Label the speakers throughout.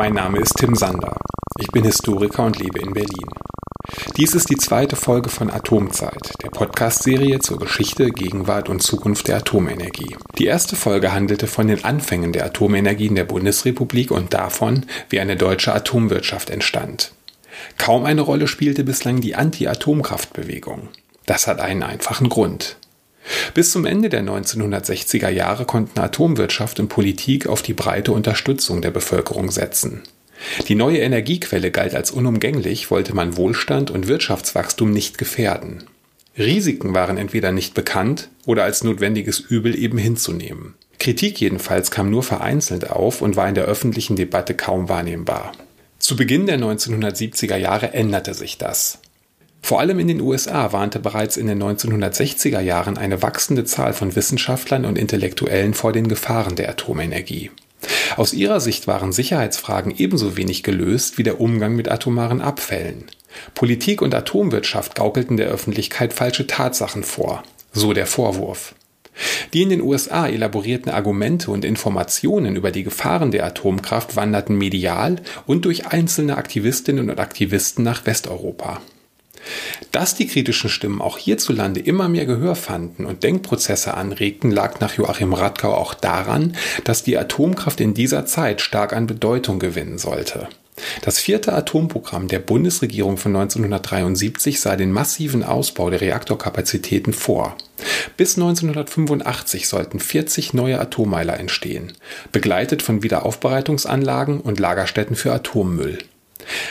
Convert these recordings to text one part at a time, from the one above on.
Speaker 1: Mein Name ist Tim Sander. Ich bin Historiker und lebe in Berlin. Dies ist die zweite Folge von Atomzeit, der Podcast-Serie zur Geschichte, Gegenwart und Zukunft der Atomenergie. Die erste Folge handelte von den Anfängen der Atomenergie in der Bundesrepublik und davon, wie eine deutsche Atomwirtschaft entstand. Kaum eine Rolle spielte bislang die Anti-Atomkraftbewegung. Das hat einen einfachen Grund. Bis zum Ende der 1960er Jahre konnten Atomwirtschaft und Politik auf die breite Unterstützung der Bevölkerung setzen. Die neue Energiequelle galt als unumgänglich, wollte man Wohlstand und Wirtschaftswachstum nicht gefährden. Risiken waren entweder nicht bekannt oder als notwendiges Übel eben hinzunehmen. Kritik jedenfalls kam nur vereinzelt auf und war in der öffentlichen Debatte kaum wahrnehmbar. Zu Beginn der 1970er Jahre änderte sich das. Vor allem in den USA warnte bereits in den 1960er Jahren eine wachsende Zahl von Wissenschaftlern und Intellektuellen vor den Gefahren der Atomenergie. Aus ihrer Sicht waren Sicherheitsfragen ebenso wenig gelöst wie der Umgang mit atomaren Abfällen. Politik und Atomwirtschaft gaukelten der Öffentlichkeit falsche Tatsachen vor, so der Vorwurf. Die in den USA elaborierten Argumente und Informationen über die Gefahren der Atomkraft wanderten medial und durch einzelne Aktivistinnen und Aktivisten nach Westeuropa. Dass die kritischen Stimmen auch hierzulande immer mehr Gehör fanden und Denkprozesse anregten, lag nach Joachim Radkau auch daran, dass die Atomkraft in dieser Zeit stark an Bedeutung gewinnen sollte. Das vierte Atomprogramm der Bundesregierung von 1973 sah den massiven Ausbau der Reaktorkapazitäten vor. Bis 1985 sollten 40 neue Atommeiler entstehen, begleitet von Wiederaufbereitungsanlagen und Lagerstätten für Atommüll.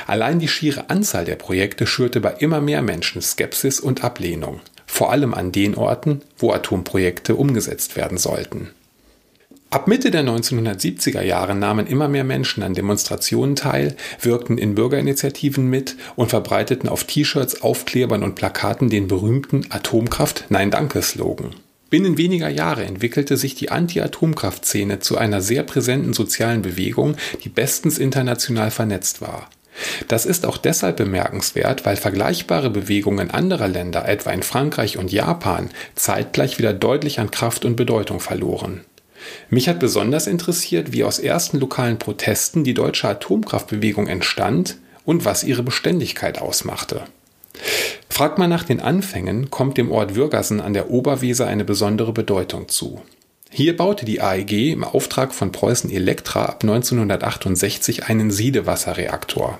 Speaker 1: Allein die schiere Anzahl der Projekte schürte bei immer mehr Menschen Skepsis und Ablehnung, vor allem an den Orten, wo Atomprojekte umgesetzt werden sollten. Ab Mitte der 1970er Jahre nahmen immer mehr Menschen an Demonstrationen teil, wirkten in Bürgerinitiativen mit und verbreiteten auf T-Shirts, Aufklebern und Plakaten den berühmten Atomkraft Nein Danke Slogan. Binnen weniger Jahre entwickelte sich die Anti-Atomkraft-Szene zu einer sehr präsenten sozialen Bewegung, die bestens international vernetzt war. Das ist auch deshalb bemerkenswert, weil vergleichbare Bewegungen anderer Länder, etwa in Frankreich und Japan, zeitgleich wieder deutlich an Kraft und Bedeutung verloren. Mich hat besonders interessiert, wie aus ersten lokalen Protesten die deutsche Atomkraftbewegung entstand und was ihre Beständigkeit ausmachte. Fragt man nach den Anfängen, kommt dem Ort Würgassen an der Oberweser eine besondere Bedeutung zu. Hier baute die AEG im Auftrag von Preußen Elektra ab 1968 einen Siedewasserreaktor.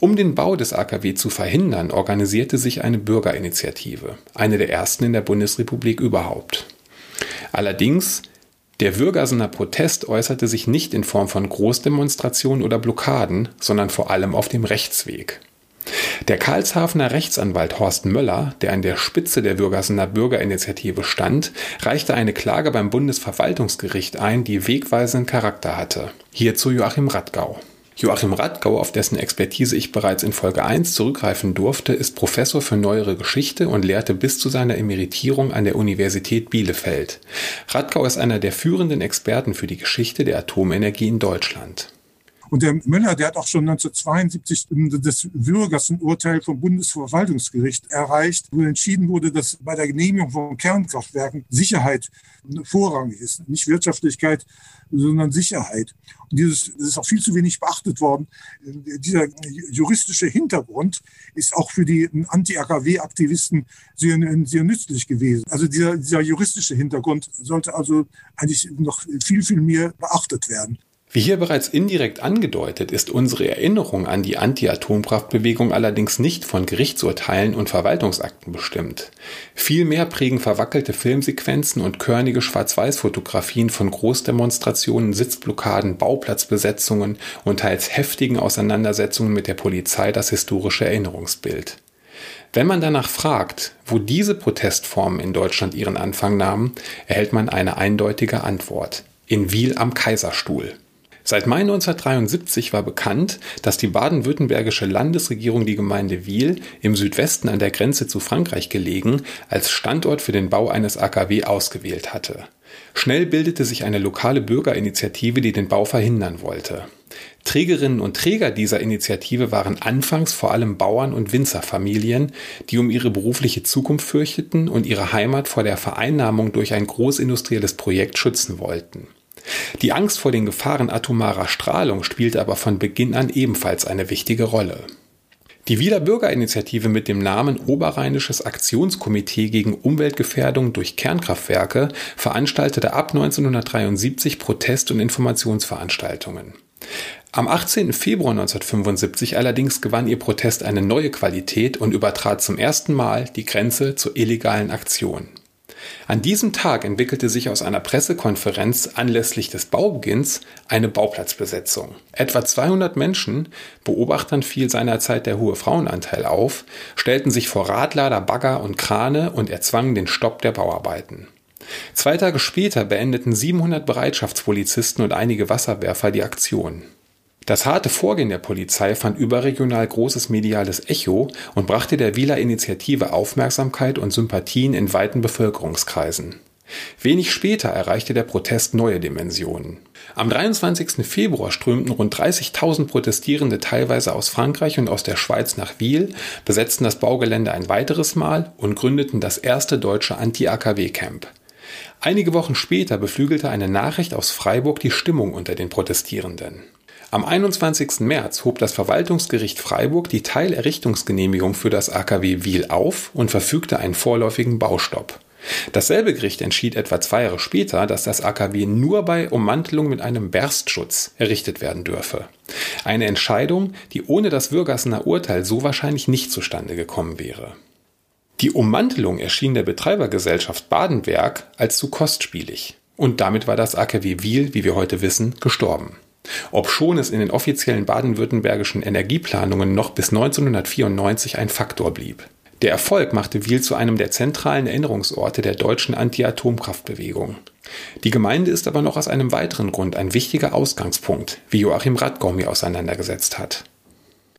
Speaker 1: Um den Bau des AKW zu verhindern, organisierte sich eine Bürgerinitiative, eine der ersten in der Bundesrepublik überhaupt. Allerdings der Würgassener Protest äußerte sich nicht in Form von Großdemonstrationen oder Blockaden, sondern vor allem auf dem Rechtsweg. Der Karlshafener Rechtsanwalt Horst Möller, der an der Spitze der Würgassener Bürgerinitiative stand, reichte eine Klage beim Bundesverwaltungsgericht ein, die wegweisenden Charakter hatte. Hierzu Joachim Radgau. Joachim Radgau, auf dessen Expertise ich bereits in Folge 1 zurückgreifen durfte, ist Professor für neuere Geschichte und lehrte bis zu seiner Emeritierung an der Universität Bielefeld. Radgau ist einer der führenden Experten für die Geschichte der Atomenergie in Deutschland.
Speaker 2: Und der Müller, der hat auch schon 1972 das Würgersen-Urteil vom Bundesverwaltungsgericht erreicht, wo entschieden wurde, dass bei der Genehmigung von Kernkraftwerken Sicherheit vorrangig ist. Nicht Wirtschaftlichkeit, sondern Sicherheit. Und dieses, das ist auch viel zu wenig beachtet worden. Dieser juristische Hintergrund ist auch für die Anti-AKW-Aktivisten sehr, sehr nützlich gewesen. Also dieser, dieser juristische Hintergrund sollte also eigentlich noch viel, viel mehr beachtet werden.
Speaker 1: Wie hier bereits indirekt angedeutet, ist unsere Erinnerung an die Anti-Atomkraftbewegung allerdings nicht von Gerichtsurteilen und Verwaltungsakten bestimmt. Vielmehr prägen verwackelte Filmsequenzen und körnige Schwarz-Weiß-Fotografien von Großdemonstrationen, Sitzblockaden, Bauplatzbesetzungen und teils heftigen Auseinandersetzungen mit der Polizei das historische Erinnerungsbild. Wenn man danach fragt, wo diese Protestformen in Deutschland ihren Anfang nahmen, erhält man eine eindeutige Antwort. In Wiel am Kaiserstuhl. Seit Mai 1973 war bekannt, dass die baden-württembergische Landesregierung die Gemeinde Wiel, im Südwesten an der Grenze zu Frankreich gelegen, als Standort für den Bau eines AKW ausgewählt hatte. Schnell bildete sich eine lokale Bürgerinitiative, die den Bau verhindern wollte. Trägerinnen und Träger dieser Initiative waren anfangs vor allem Bauern und Winzerfamilien, die um ihre berufliche Zukunft fürchteten und ihre Heimat vor der Vereinnahmung durch ein großindustrielles Projekt schützen wollten. Die Angst vor den Gefahren atomarer Strahlung spielte aber von Beginn an ebenfalls eine wichtige Rolle. Die Wieler Bürgerinitiative mit dem Namen Oberrheinisches Aktionskomitee gegen Umweltgefährdung durch Kernkraftwerke veranstaltete ab 1973 Protest- und Informationsveranstaltungen. Am 18. Februar 1975 allerdings gewann ihr Protest eine neue Qualität und übertrat zum ersten Mal die Grenze zur illegalen Aktion. An diesem Tag entwickelte sich aus einer Pressekonferenz anlässlich des Baubeginns eine Bauplatzbesetzung. Etwa 200 Menschen, Beobachtern fiel seinerzeit der hohe Frauenanteil auf, stellten sich vor Radlader, Bagger und Krane und erzwangen den Stopp der Bauarbeiten. Zwei Tage später beendeten 700 Bereitschaftspolizisten und einige Wasserwerfer die Aktion. Das harte Vorgehen der Polizei fand überregional großes mediales Echo und brachte der Wieler Initiative Aufmerksamkeit und Sympathien in weiten Bevölkerungskreisen. Wenig später erreichte der Protest neue Dimensionen. Am 23. Februar strömten rund 30.000 Protestierende teilweise aus Frankreich und aus der Schweiz nach Wiel, besetzten das Baugelände ein weiteres Mal und gründeten das erste deutsche Anti-AKW-Camp. Einige Wochen später beflügelte eine Nachricht aus Freiburg die Stimmung unter den Protestierenden. Am 21. März hob das Verwaltungsgericht Freiburg die Teilerrichtungsgenehmigung für das AKW Wiel auf und verfügte einen vorläufigen Baustopp. Dasselbe Gericht entschied etwa zwei Jahre später, dass das AKW nur bei Ummantelung mit einem Berstschutz errichtet werden dürfe. Eine Entscheidung, die ohne das Würgassener Urteil so wahrscheinlich nicht zustande gekommen wäre. Die Ummantelung erschien der Betreibergesellschaft Badenwerk als zu kostspielig. Und damit war das AKW Wiel, wie wir heute wissen, gestorben. Obschon es in den offiziellen baden-württembergischen Energieplanungen noch bis 1994 ein Faktor blieb. Der Erfolg machte Wiel zu einem der zentralen Erinnerungsorte der deutschen Anti-Atomkraftbewegung. Die Gemeinde ist aber noch aus einem weiteren Grund ein wichtiger Ausgangspunkt, wie Joachim Radgau auseinandergesetzt hat.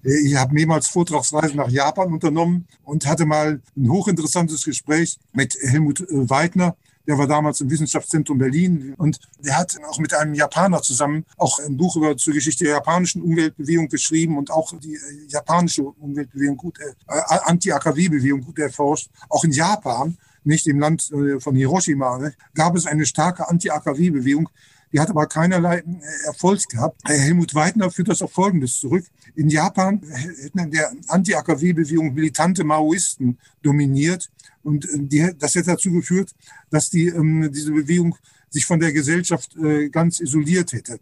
Speaker 2: Ich habe mehrmals Vortragsreisen nach Japan unternommen und hatte mal ein hochinteressantes Gespräch mit Helmut Weidner, der war damals im Wissenschaftszentrum Berlin und der hat auch mit einem Japaner zusammen auch ein Buch über zur Geschichte der japanischen Umweltbewegung geschrieben und auch die äh, japanische Umweltbewegung gut, äh, Anti-AKW-Bewegung gut erforscht. Auch in Japan, nicht im Land äh, von Hiroshima, ne, gab es eine starke Anti-AKW-Bewegung, die hat aber keinerlei äh, Erfolg gehabt. Helmut Weidner führt das auf Folgendes zurück. In Japan hätten der Anti-AKW-Bewegung militante Maoisten dominiert. Und äh, die, das hätte dazu geführt, dass die, ähm, diese Bewegung sich von der Gesellschaft äh, ganz isoliert hätte.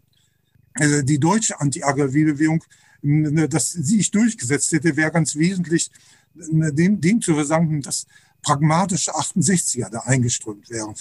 Speaker 2: Also die deutsche Anti-AKW-Bewegung, äh, dass sie sich durchgesetzt hätte, wäre ganz wesentlich äh, dem, dem zu versanken, dass pragmatische 68er da eingeströmt wären.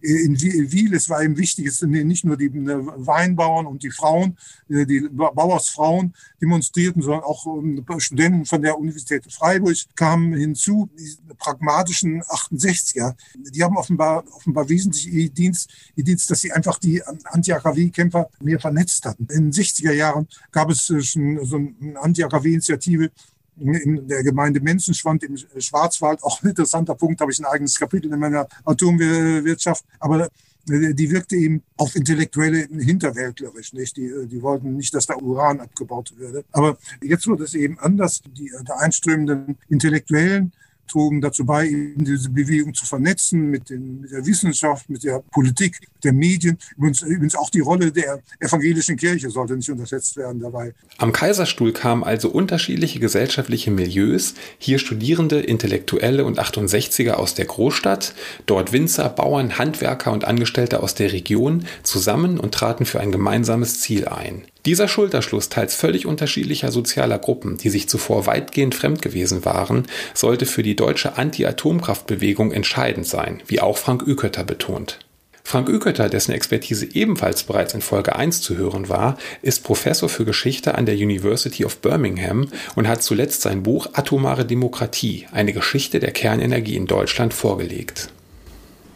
Speaker 2: In Wiel, es war eben wichtig, es sind nicht nur die ne, Weinbauern und die Frauen, äh, die Bauersfrauen demonstrierten, sondern auch ähm, Studenten von der Universität Freiburg kamen hinzu. Die pragmatischen 68er, die haben offenbar, offenbar wesentlich ihr Dienst, ihr Dienst, dass sie einfach die Anti-AKW-Kämpfer mehr vernetzt hatten. In den 60er Jahren gab es schon so eine Anti-AKW-Initiative, in der Gemeinde Menzenschwand im Schwarzwald, auch ein interessanter Punkt, habe ich ein eigenes Kapitel in meiner Atomwirtschaft, aber äh, die wirkte eben auf Intellektuelle hinterwäldlerisch, nicht? Die, die wollten nicht, dass da Uran abgebaut würde. Aber jetzt wird es eben anders. Die der einströmenden Intellektuellen trugen dazu bei, diese Bewegung zu vernetzen mit, den, mit der Wissenschaft, mit der Politik, der Medien. Übrigens, übrigens auch die Rolle der evangelischen Kirche sollte nicht unterschätzt werden dabei.
Speaker 1: Am Kaiserstuhl kamen also unterschiedliche gesellschaftliche Milieus, hier Studierende, Intellektuelle und 68er aus der Großstadt, dort Winzer, Bauern, Handwerker und Angestellte aus der Region zusammen und traten für ein gemeinsames Ziel ein. Dieser Schulterschluss teils völlig unterschiedlicher sozialer Gruppen, die sich zuvor weitgehend fremd gewesen waren, sollte für die deutsche Anti-Atomkraftbewegung entscheidend sein, wie auch Frank Ükötter betont. Frank Ükötter, dessen Expertise ebenfalls bereits in Folge 1 zu hören war, ist Professor für Geschichte an der University of Birmingham und hat zuletzt sein Buch Atomare Demokratie, eine Geschichte der Kernenergie in Deutschland vorgelegt.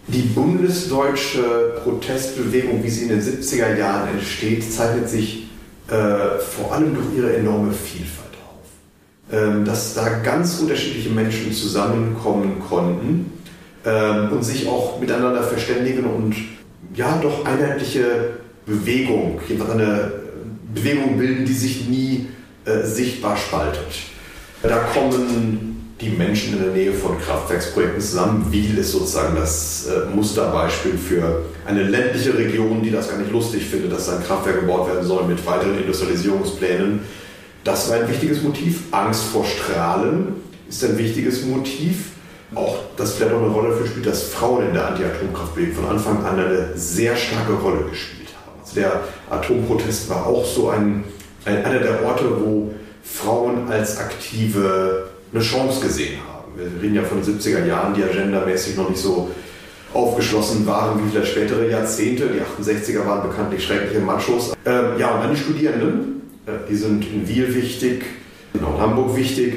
Speaker 3: Die bundesdeutsche Protestbewegung, wie sie in den 70er Jahren entsteht, zeichnet sich äh, vor allem durch ihre enorme Vielfalt auf. Ähm, dass da ganz unterschiedliche Menschen zusammenkommen konnten ähm, und sich auch miteinander verständigen und ja, doch einheitliche Bewegung, jedenfalls eine Bewegung bilden, die sich nie äh, sichtbar spaltet. Da kommen die Menschen in der Nähe von Kraftwerksprojekten zusammen. Wiel ist sozusagen das äh, Musterbeispiel für eine ländliche Region, die das gar nicht lustig findet, dass ein Kraftwerk gebaut werden soll mit weiteren Industrialisierungsplänen. Das war ein wichtiges Motiv. Angst vor Strahlen ist ein wichtiges Motiv. Auch das vielleicht auch eine Rolle dafür spielt, dass Frauen in der Anti-Atomkraftbewegung von Anfang an eine sehr starke Rolle gespielt haben. Also der Atomprotest war auch so ein, ein einer der Orte, wo Frauen als aktive eine Chance gesehen haben. Wir reden ja von den 70er Jahren, die agendamäßig noch nicht so aufgeschlossen waren wie vielleicht spätere Jahrzehnte. Die 68er waren bekanntlich schreckliche Machos. Ähm, ja, und dann die Studierenden, äh, die sind in Wiel wichtig, in Hamburg wichtig,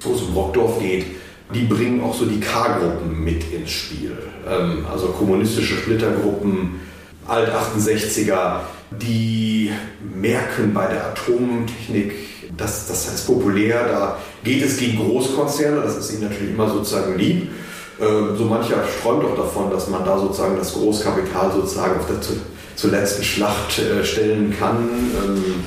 Speaker 3: wo es um Brockdorf geht. Die bringen auch so die K-Gruppen mit ins Spiel. Ähm, also kommunistische Splittergruppen, Alt-68er, die merken bei der Atomtechnik, das, das heißt populär, da geht es gegen Großkonzerne, das ist ihnen natürlich immer sozusagen lieb. Ähm, so mancher träumt doch davon, dass man da sozusagen das Großkapital sozusagen auf der, zur letzten Schlacht äh, stellen kann. Ähm,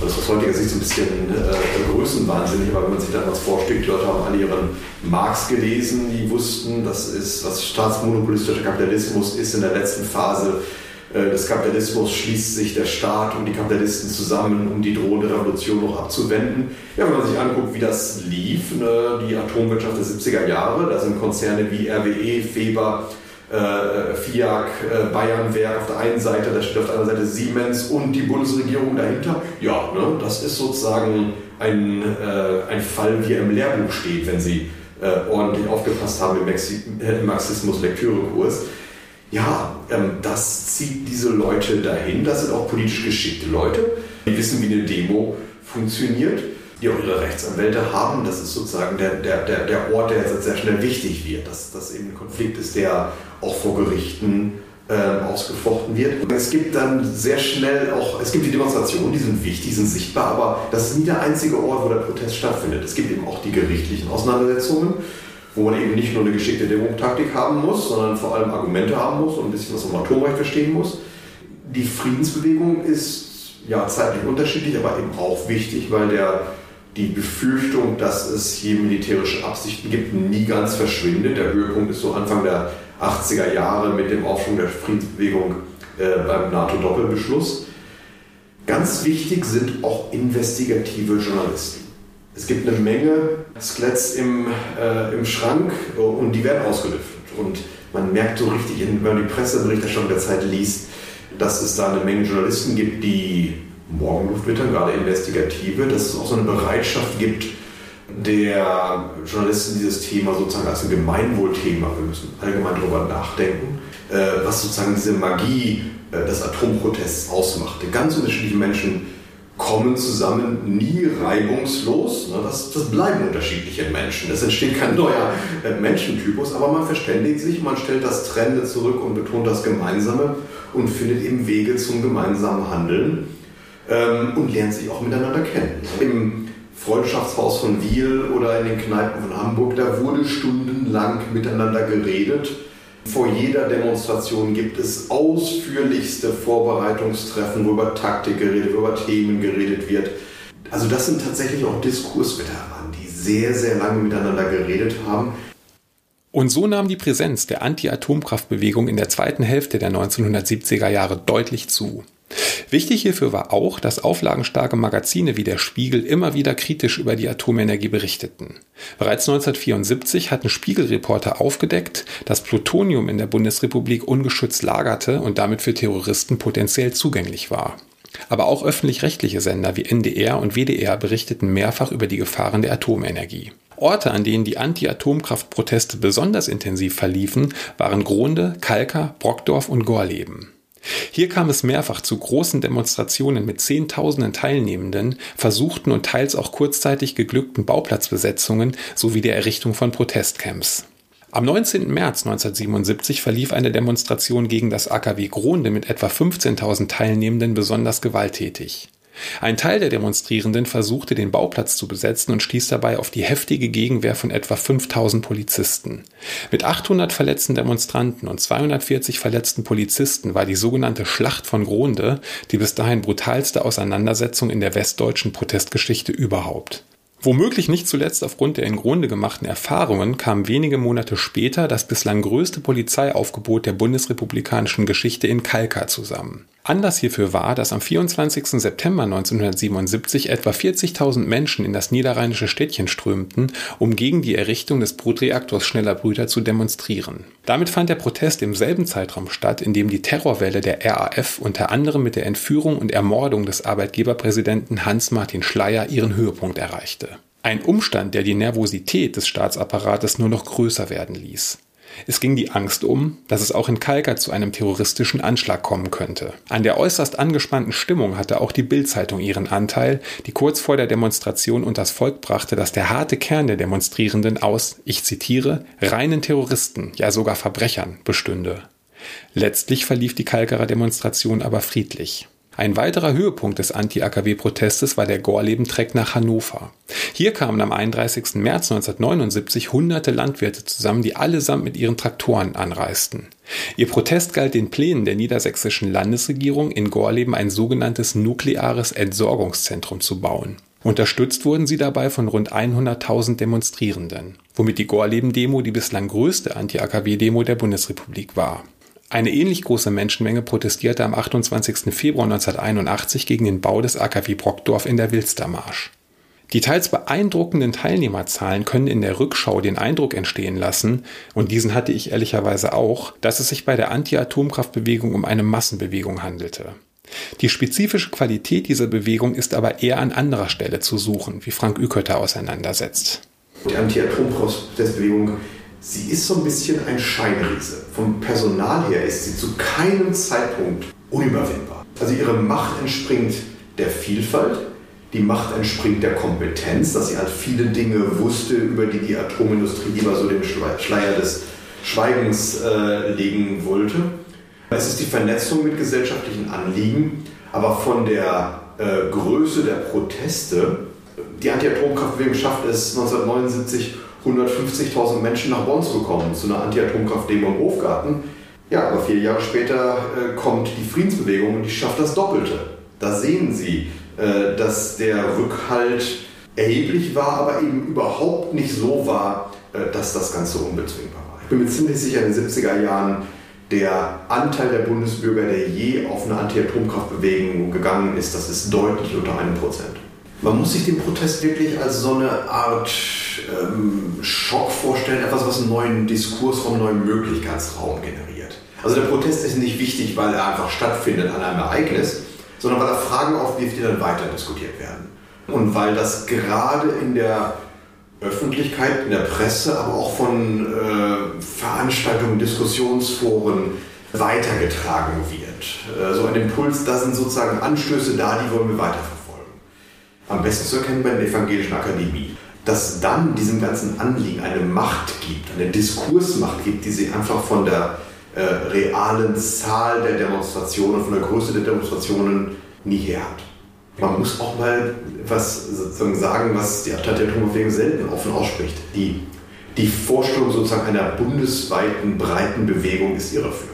Speaker 3: das ist aus heutiger Sicht so ein bisschen äh, größenwahnsinnig, aber wenn man sich da was vorstellt, die Leute haben alle ihren Marx gelesen, die wussten, das ist, was staatsmonopolistischer Kapitalismus ist in der letzten Phase des Kapitalismus schließt sich der Staat und die Kapitalisten zusammen, um die drohende Revolution noch abzuwenden. Ja, wenn man sich anguckt, wie das lief, ne, die Atomwirtschaft der 70er Jahre, da sind Konzerne wie RWE, Feber, äh, FIAC, äh, Bayernwerk auf der einen Seite, da steht auf der anderen Seite Siemens und die Bundesregierung dahinter. Ja, ne, das ist sozusagen ein, äh, ein Fall, wie er im Lehrbuch steht, wenn Sie äh, ordentlich aufgepasst haben im, im Marxismus-Lektürekurs ja, ähm, das zieht diese Leute dahin. Das sind auch politisch geschickte Leute, die wissen, wie eine Demo funktioniert, die auch ihre Rechtsanwälte haben. Das ist sozusagen der, der, der, der Ort, der jetzt sehr schnell wichtig wird, dass das eben ein Konflikt ist, der auch vor Gerichten äh, ausgefochten wird. Es gibt dann sehr schnell auch, es gibt die Demonstrationen, die sind wichtig, die sind sichtbar, aber das ist nie der einzige Ort, wo der Protest stattfindet. Es gibt eben auch die gerichtlichen Auseinandersetzungen wo man eben nicht nur eine geschickte Demokratik haben muss, sondern vor allem Argumente haben muss und ein bisschen was vom Atomrecht verstehen muss. Die Friedensbewegung ist ja zeitlich unterschiedlich, aber eben auch wichtig, weil der, die Befürchtung, dass es hier militärische Absichten gibt, nie ganz verschwindet. Der Höhepunkt ist so Anfang der 80er Jahre mit dem Aufschwung der Friedensbewegung äh, beim NATO-Doppelbeschluss. Ganz wichtig sind auch investigative Journalisten. Es gibt eine Menge Skeletts im, äh, im Schrank und die werden ausgelüftet. Und man merkt so richtig, wenn man die Presseberichterstattung der Zeit liest, dass es da eine Menge Journalisten gibt, die Morgenluft wittern, gerade investigative, dass es auch so eine Bereitschaft gibt, der Journalisten dieses Thema sozusagen als ein Gemeinwohlthema, wir müssen allgemein darüber nachdenken, äh, was sozusagen diese Magie äh, des Atomprotests ausmachte. Ganz unterschiedliche Menschen kommen zusammen nie reibungslos. Ne? Das, das bleiben unterschiedliche Menschen. Es entsteht kein neuer äh, Menschentypus, aber man verständigt sich, man stellt das Trennende zurück und betont das Gemeinsame und findet eben Wege zum gemeinsamen Handeln ähm, und lernt sich auch miteinander kennen. Im Freundschaftshaus von Wiel oder in den Kneipen von Hamburg, da wurde stundenlang miteinander geredet vor jeder Demonstration gibt es ausführlichste Vorbereitungstreffen, wo über Taktik geredet, über Themen geredet wird. Also das sind tatsächlich auch Diskursveteranen, die sehr, sehr lange miteinander geredet haben.
Speaker 1: Und so nahm die Präsenz der Anti-Atomkraftbewegung in der zweiten Hälfte der 1970er Jahre deutlich zu. Wichtig hierfür war auch, dass auflagenstarke Magazine wie der Spiegel immer wieder kritisch über die Atomenergie berichteten. Bereits 1974 hatten Spiegelreporter aufgedeckt, dass Plutonium in der Bundesrepublik ungeschützt lagerte und damit für Terroristen potenziell zugänglich war. Aber auch öffentlich-rechtliche Sender wie NDR und WDR berichteten mehrfach über die Gefahren der Atomenergie. Orte, an denen die Anti-Atomkraft-Proteste besonders intensiv verliefen, waren Gronde, Kalka, Brockdorf und Gorleben. Hier kam es mehrfach zu großen Demonstrationen mit Zehntausenden Teilnehmenden, versuchten und teils auch kurzzeitig geglückten Bauplatzbesetzungen sowie der Errichtung von Protestcamps. Am 19. März 1977 verlief eine Demonstration gegen das AKW Gronde mit etwa 15.000 Teilnehmenden besonders gewalttätig. Ein Teil der Demonstrierenden versuchte, den Bauplatz zu besetzen und stieß dabei auf die heftige Gegenwehr von etwa 5000 Polizisten. Mit 800 verletzten Demonstranten und 240 verletzten Polizisten war die sogenannte Schlacht von Gronde die bis dahin brutalste Auseinandersetzung in der westdeutschen Protestgeschichte überhaupt. Womöglich nicht zuletzt aufgrund der in Grunde gemachten Erfahrungen kam wenige Monate später das bislang größte Polizeiaufgebot der bundesrepublikanischen Geschichte in Kalkar zusammen. Anlass hierfür war, dass am 24. September 1977 etwa 40.000 Menschen in das niederrheinische Städtchen strömten, um gegen die Errichtung des Brutreaktors Schneller Brüder zu demonstrieren. Damit fand der Protest im selben Zeitraum statt, in dem die Terrorwelle der RAF unter anderem mit der Entführung und Ermordung des Arbeitgeberpräsidenten Hans-Martin Schleyer ihren Höhepunkt erreichte. Ein Umstand, der die Nervosität des Staatsapparates nur noch größer werden ließ. Es ging die Angst um, dass es auch in Kalka zu einem terroristischen Anschlag kommen könnte. An der äußerst angespannten Stimmung hatte auch die Bild-Zeitung ihren Anteil, die kurz vor der Demonstration unters Volk brachte, dass der harte Kern der Demonstrierenden aus, ich zitiere, reinen Terroristen, ja sogar Verbrechern bestünde. Letztlich verlief die Kalkarer Demonstration aber friedlich. Ein weiterer Höhepunkt des Anti-AKW-Protestes war der Gorleben-Treck nach Hannover. Hier kamen am 31. März 1979 hunderte Landwirte zusammen, die allesamt mit ihren Traktoren anreisten. Ihr Protest galt den Plänen der niedersächsischen Landesregierung, in Gorleben ein sogenanntes nukleares Entsorgungszentrum zu bauen. Unterstützt wurden sie dabei von rund 100.000 Demonstrierenden, womit die Gorleben-Demo die bislang größte Anti-AKW-Demo der Bundesrepublik war. Eine ähnlich große Menschenmenge protestierte am 28. Februar 1981 gegen den Bau des AKW Brockdorf in der Wilstermarsch. Die teils beeindruckenden Teilnehmerzahlen können in der Rückschau den Eindruck entstehen lassen, und diesen hatte ich ehrlicherweise auch, dass es sich bei der Anti-Atomkraftbewegung um eine Massenbewegung handelte. Die spezifische Qualität dieser Bewegung ist aber eher an anderer Stelle zu suchen, wie Frank Ükötter auseinandersetzt.
Speaker 3: Die Anti-Atomkraftbewegung sie ist so ein bisschen ein Scheinriese. Vom Personal her ist sie zu keinem Zeitpunkt unüberwindbar. Also ihre Macht entspringt der Vielfalt, die Macht entspringt der Kompetenz, dass sie halt viele Dinge wusste, über die die Atomindustrie lieber so den Schleier des Schweigens äh, legen wollte. Es ist die Vernetzung mit gesellschaftlichen Anliegen, aber von der äh, Größe der Proteste, die Anti-Atomkraftbewegung schafft es 1979 150.000 Menschen nach Bonn zu bekommen, zu einer Anti-Atomkraft-Demo im Hofgarten. Ja, aber vier Jahre später äh, kommt die Friedensbewegung und die schafft das Doppelte. Da sehen Sie, äh, dass der Rückhalt erheblich war, aber eben überhaupt nicht so war, äh, dass das Ganze unbezwingbar war. Ich bin mir ziemlich sicher, in den 70er Jahren der Anteil der Bundesbürger, der je auf eine Anti-Atomkraftbewegung gegangen ist, das ist deutlich unter einem Prozent. Man muss sich den Protest wirklich als so eine Art ähm, Schock vorstellen, etwas, was einen neuen Diskursraum, einen neuen Möglichkeitsraum generiert. Also der Protest ist nicht wichtig, weil er einfach stattfindet an einem Ereignis, sondern weil er Fragen aufwirft, die dann weiter diskutiert werden. Und weil das gerade in der Öffentlichkeit, in der Presse, aber auch von äh, Veranstaltungen, Diskussionsforen weitergetragen wird. Äh, so ein Impuls, da sind sozusagen Anstöße da, die wollen wir weiterverfolgen am besten zu erkennen bei der Evangelischen Akademie. Dass dann diesem ganzen Anliegen eine Macht gibt, eine Diskursmacht gibt, die sie einfach von der äh, realen Zahl der Demonstrationen, von der Größe der Demonstrationen nie her hat. Man muss auch mal was sozusagen sagen, was die Atombewegung selten offen ausspricht. Die, die Vorstellung sozusagen einer bundesweiten breiten Bewegung ist irreführend.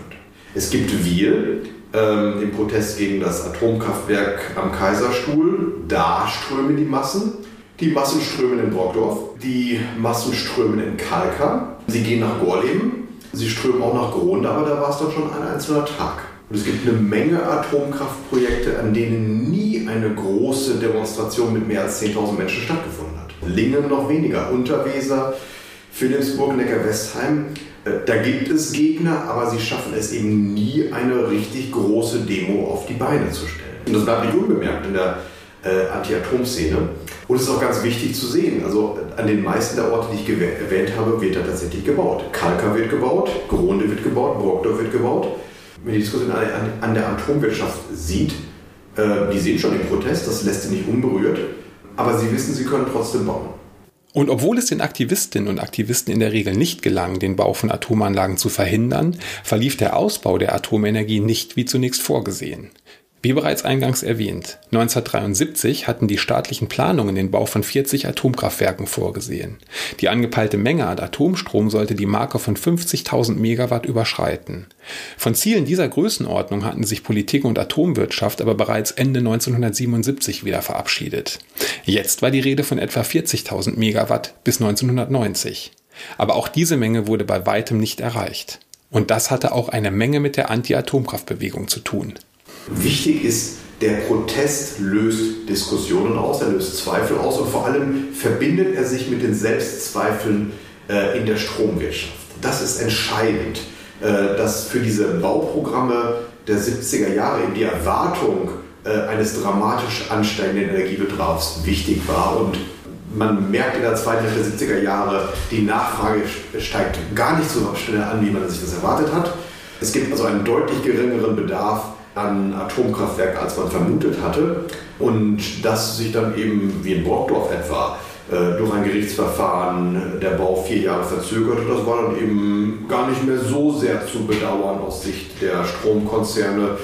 Speaker 3: Es gibt wir, ähm, im Protest gegen das Atomkraftwerk am Kaiserstuhl. Da strömen die Massen. Die Massen strömen in Brockdorf. Die Massen strömen in Kalka. Sie gehen nach Gorleben. Sie strömen auch nach Gronde, aber da war es dann schon ein einzelner Tag. Und es gibt eine Menge Atomkraftprojekte, an denen nie eine große Demonstration mit mehr als 10.000 Menschen stattgefunden hat. Lingen noch weniger. Unterweser, Philipsburg, Neckar-Westheim da gibt es Gegner, aber sie schaffen es eben nie, eine richtig große Demo auf die Beine zu stellen. Und das bleibt nicht unbemerkt in der äh, Anti-Atom-Szene. Und es ist auch ganz wichtig zu sehen, also an den meisten der Orte, die ich erwähnt habe, wird da tatsächlich gebaut. Kalka wird gebaut, Gronde wird gebaut, Brockdorf wird gebaut. Wenn die Diskussion an, an der Atomwirtschaft sieht, äh, die sehen schon den Protest, das lässt sie nicht unberührt, aber sie wissen, sie können trotzdem bauen.
Speaker 1: Und obwohl es den Aktivistinnen und Aktivisten in der Regel nicht gelang, den Bau von Atomanlagen zu verhindern, verlief der Ausbau der Atomenergie nicht wie zunächst vorgesehen. Wie bereits eingangs erwähnt, 1973 hatten die staatlichen Planungen den Bau von 40 Atomkraftwerken vorgesehen. Die angepeilte Menge an Atomstrom sollte die Marke von 50.000 Megawatt überschreiten. Von Zielen dieser Größenordnung hatten sich Politik und Atomwirtschaft aber bereits Ende 1977 wieder verabschiedet. Jetzt war die Rede von etwa 40.000 Megawatt bis 1990. Aber auch diese Menge wurde bei weitem nicht erreicht. Und das hatte auch eine Menge mit der Anti-Atomkraftbewegung zu tun.
Speaker 3: Wichtig ist, der Protest löst Diskussionen aus, er löst Zweifel aus und vor allem verbindet er sich mit den Selbstzweifeln äh, in der Stromwirtschaft. Das ist entscheidend, äh, dass für diese Bauprogramme der 70er Jahre eben die Erwartung äh, eines dramatisch ansteigenden Energiebedarfs wichtig war und man merkt in der zweiten Hälfte der 70er Jahre, die Nachfrage steigt gar nicht so schnell an, wie man sich das erwartet hat. Es gibt also einen deutlich geringeren Bedarf an Atomkraftwerke, als man vermutet hatte. Und das sich dann eben, wie in Borgdorf etwa, äh, durch ein Gerichtsverfahren der Bau vier Jahre verzögerte. Das war dann eben gar nicht mehr so sehr zu bedauern aus Sicht der Stromkonzerne,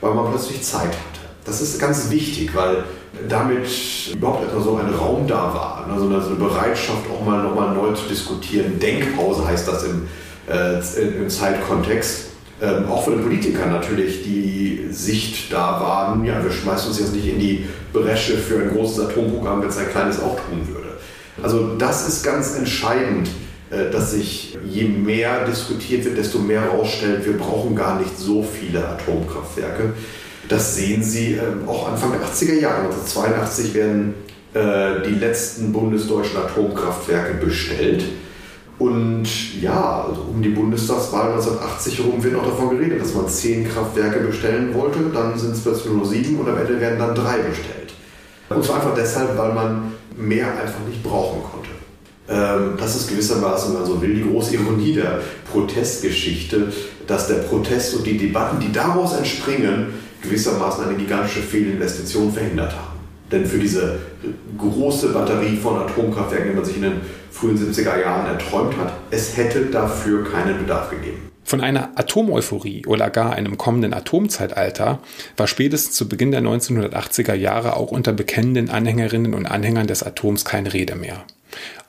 Speaker 3: weil man plötzlich Zeit hatte. Das ist ganz wichtig, weil damit überhaupt etwa so ein Raum da war, also eine Bereitschaft auch mal nochmal neu zu diskutieren. Denkpause heißt das im, äh, im Zeitkontext ähm, auch von den Politikern natürlich die Sicht da war, ja, wir schmeißen uns jetzt nicht in die Bresche für ein großes Atomprogramm, wenn es ein kleines auch tun würde. Also das ist ganz entscheidend, äh, dass sich je mehr diskutiert wird, desto mehr herausstellt, wir brauchen gar nicht so viele Atomkraftwerke. Das sehen Sie äh, auch Anfang der 80er Jahre. 1982 also werden äh, die letzten bundesdeutschen Atomkraftwerke bestellt. Und ja, also um die Bundestagswahl 1980 herum wird noch davon geredet, dass man zehn Kraftwerke bestellen wollte. Dann sind es plötzlich nur sieben und am Ende werden dann drei bestellt. Und zwar einfach deshalb, weil man mehr einfach nicht brauchen konnte. Ähm, das ist gewissermaßen, wenn man so will, die große Ironie der Protestgeschichte, dass der Protest und die Debatten, die daraus entspringen, gewissermaßen eine gigantische Fehlinvestition verhindert haben. Denn für diese große Batterie von Atomkraftwerken, die man sich in den frühen 70er Jahren erträumt hat, es hätte dafür keinen Bedarf gegeben.
Speaker 1: Von einer Atomeuphorie oder gar einem kommenden Atomzeitalter war spätestens zu Beginn der 1980er Jahre auch unter bekennenden Anhängerinnen und Anhängern des Atoms keine Rede mehr.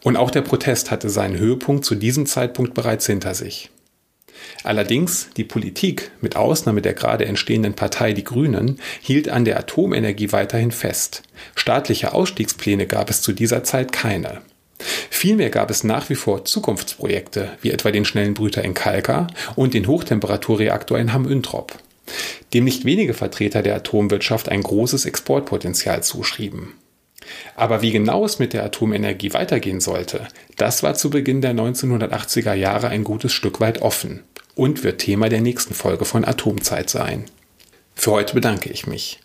Speaker 1: Und auch der Protest hatte seinen Höhepunkt zu diesem Zeitpunkt bereits hinter sich. Allerdings, die Politik, mit Ausnahme der gerade entstehenden Partei Die Grünen, hielt an der Atomenergie weiterhin fest. Staatliche Ausstiegspläne gab es zu dieser Zeit keine. Vielmehr gab es nach wie vor Zukunftsprojekte, wie etwa den schnellen Brüter in Kalka und den Hochtemperaturreaktor in Hamm-Üntrop, dem nicht wenige Vertreter der Atomwirtschaft ein großes Exportpotenzial zuschrieben. Aber wie genau es mit der Atomenergie weitergehen sollte, das war zu Beginn der 1980er Jahre ein gutes Stück weit offen und wird Thema der nächsten Folge von Atomzeit sein. Für heute bedanke ich mich.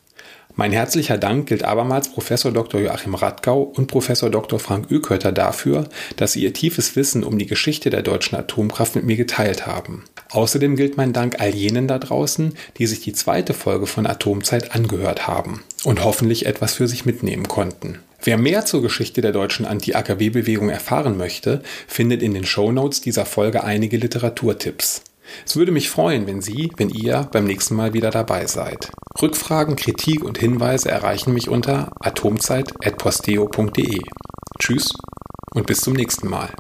Speaker 1: Mein herzlicher Dank gilt abermals Professor Dr. Joachim Radgau und Professor Dr. Frank Ökötter dafür, dass sie ihr tiefes Wissen um die Geschichte der deutschen Atomkraft mit mir geteilt haben. Außerdem gilt mein Dank all jenen da draußen, die sich die zweite Folge von Atomzeit angehört haben und hoffentlich etwas für sich mitnehmen konnten. Wer mehr zur Geschichte der deutschen Anti-AKW-Bewegung erfahren möchte, findet in den Show Notes dieser Folge einige Literaturtipps. Es würde mich freuen, wenn Sie, wenn ihr beim nächsten Mal wieder dabei seid. Rückfragen, Kritik und Hinweise erreichen mich unter atomzeit.posteo.de. Tschüss und bis zum nächsten Mal.